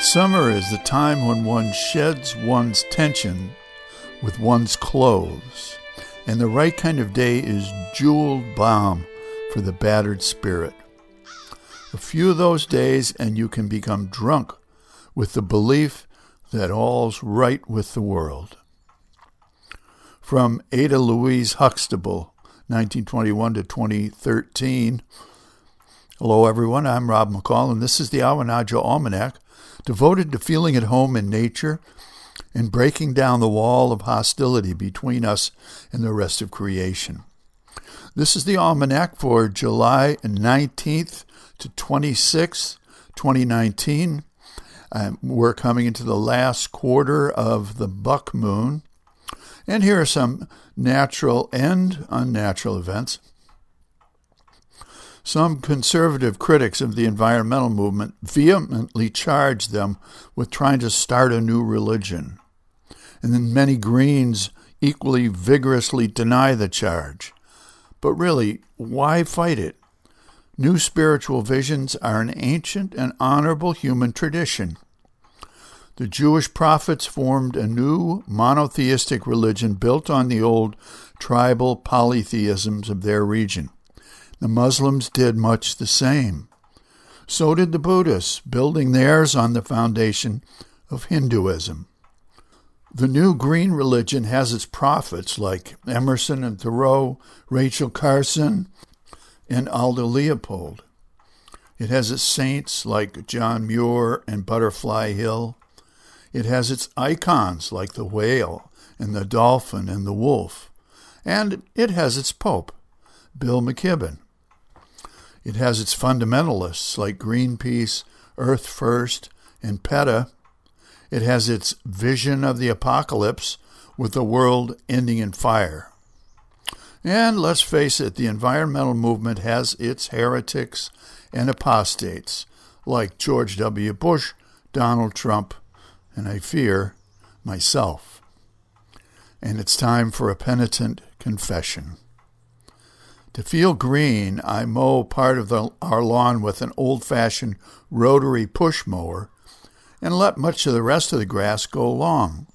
Summer is the time when one sheds one's tension with one's clothes, and the right kind of day is jeweled balm for the battered spirit. A few of those days, and you can become drunk with the belief that all's right with the world. From Ada Louise Huxtable, 1921 to 2013. Hello, everyone. I'm Rob McCall, and this is the Awanadjo Almanack, devoted to feeling at home in nature and breaking down the wall of hostility between us and the rest of creation. This is the Almanac for July 19th to 26th, 2019. Um, we're coming into the last quarter of the buck moon. And here are some natural and unnatural events. Some conservative critics of the environmental movement vehemently charge them with trying to start a new religion. And then many Greens equally vigorously deny the charge. But really, why fight it? New spiritual visions are an ancient and honorable human tradition. The Jewish prophets formed a new monotheistic religion built on the old tribal polytheisms of their region. The Muslims did much the same. So did the Buddhists, building theirs on the foundation of Hinduism. The new green religion has its prophets like Emerson and Thoreau, Rachel Carson, and Aldo Leopold. It has its saints like John Muir and Butterfly Hill. It has its icons like the whale and the dolphin and the wolf. And it has its pope, Bill McKibben. It has its fundamentalists like Greenpeace, Earth First, and PETA. It has its vision of the apocalypse with the world ending in fire. And let's face it, the environmental movement has its heretics and apostates, like George W. Bush, Donald Trump, and I fear myself. And it's time for a penitent confession. To feel green, I mow part of the, our lawn with an old fashioned rotary push mower and let much of the rest of the grass go long.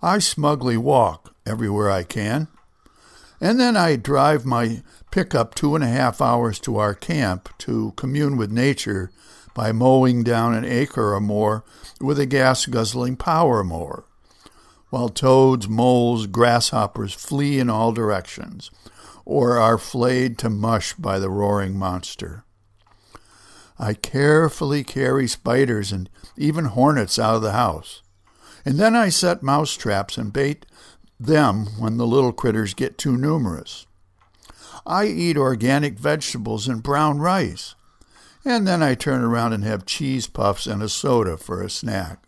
I smugly walk everywhere I can and then I drive my pickup two and a half hours to our camp to commune with nature by mowing down an acre or more with a gas guzzling power mower, while toads, moles, grasshoppers flee in all directions or are flayed to mush by the roaring monster. I carefully carry spiders and even hornets out of the house. And then I set mouse traps and bait them when the little critters get too numerous. I eat organic vegetables and brown rice, and then I turn around and have cheese puffs and a soda for a snack.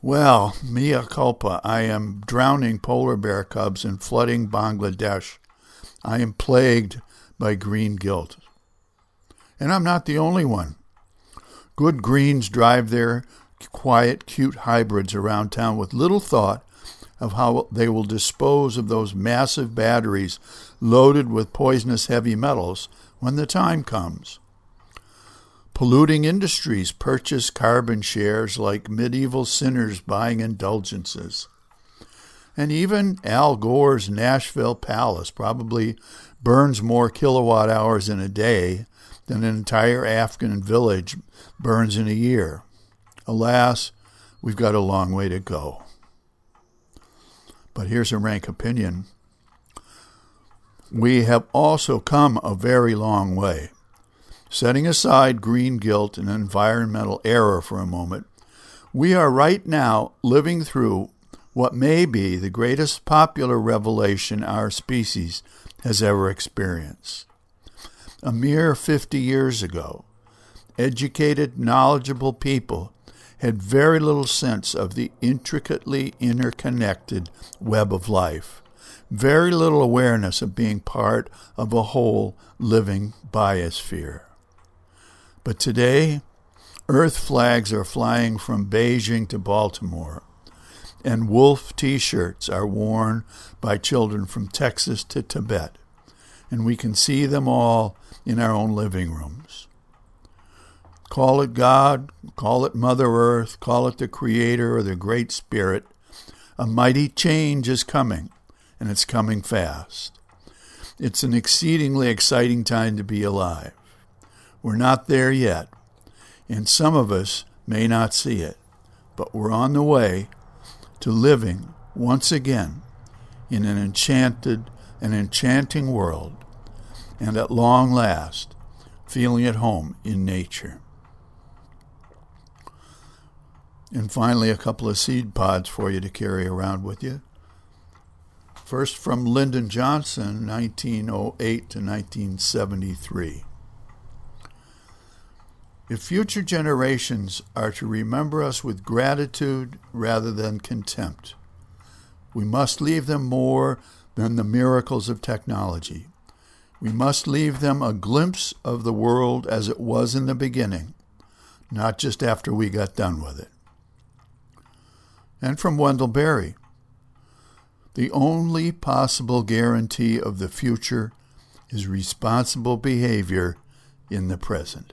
Well, mea culpa, I am drowning polar bear cubs and flooding Bangladesh. I am plagued by green guilt. And I'm not the only one. Good greens drive their quiet, cute hybrids around town with little thought of how they will dispose of those massive batteries loaded with poisonous heavy metals when the time comes. Polluting industries purchase carbon shares like medieval sinners buying indulgences. And even Al Gore's Nashville Palace probably burns more kilowatt hours in a day than an entire Afghan village burns in a year. Alas, we've got a long way to go. But here's a rank opinion. We have also come a very long way. Setting aside green guilt and environmental error for a moment, we are right now living through what may be the greatest popular revelation our species has ever experienced. A mere 50 years ago, educated, knowledgeable people had very little sense of the intricately interconnected web of life, very little awareness of being part of a whole living biosphere. But today, Earth flags are flying from Beijing to Baltimore, and wolf t shirts are worn by children from Texas to Tibet, and we can see them all in our own living rooms. Call it God, call it Mother Earth, call it the Creator or the Great Spirit. A mighty change is coming, and it's coming fast. It's an exceedingly exciting time to be alive. We're not there yet, and some of us may not see it, but we're on the way to living once again in an enchanted, an enchanting world, and at long last, feeling at home in nature. And finally, a couple of seed pods for you to carry around with you. First from Lyndon Johnson, 1908 to 1973. If future generations are to remember us with gratitude rather than contempt, we must leave them more than the miracles of technology. We must leave them a glimpse of the world as it was in the beginning, not just after we got done with it. And from Wendell Berry The only possible guarantee of the future is responsible behavior in the present.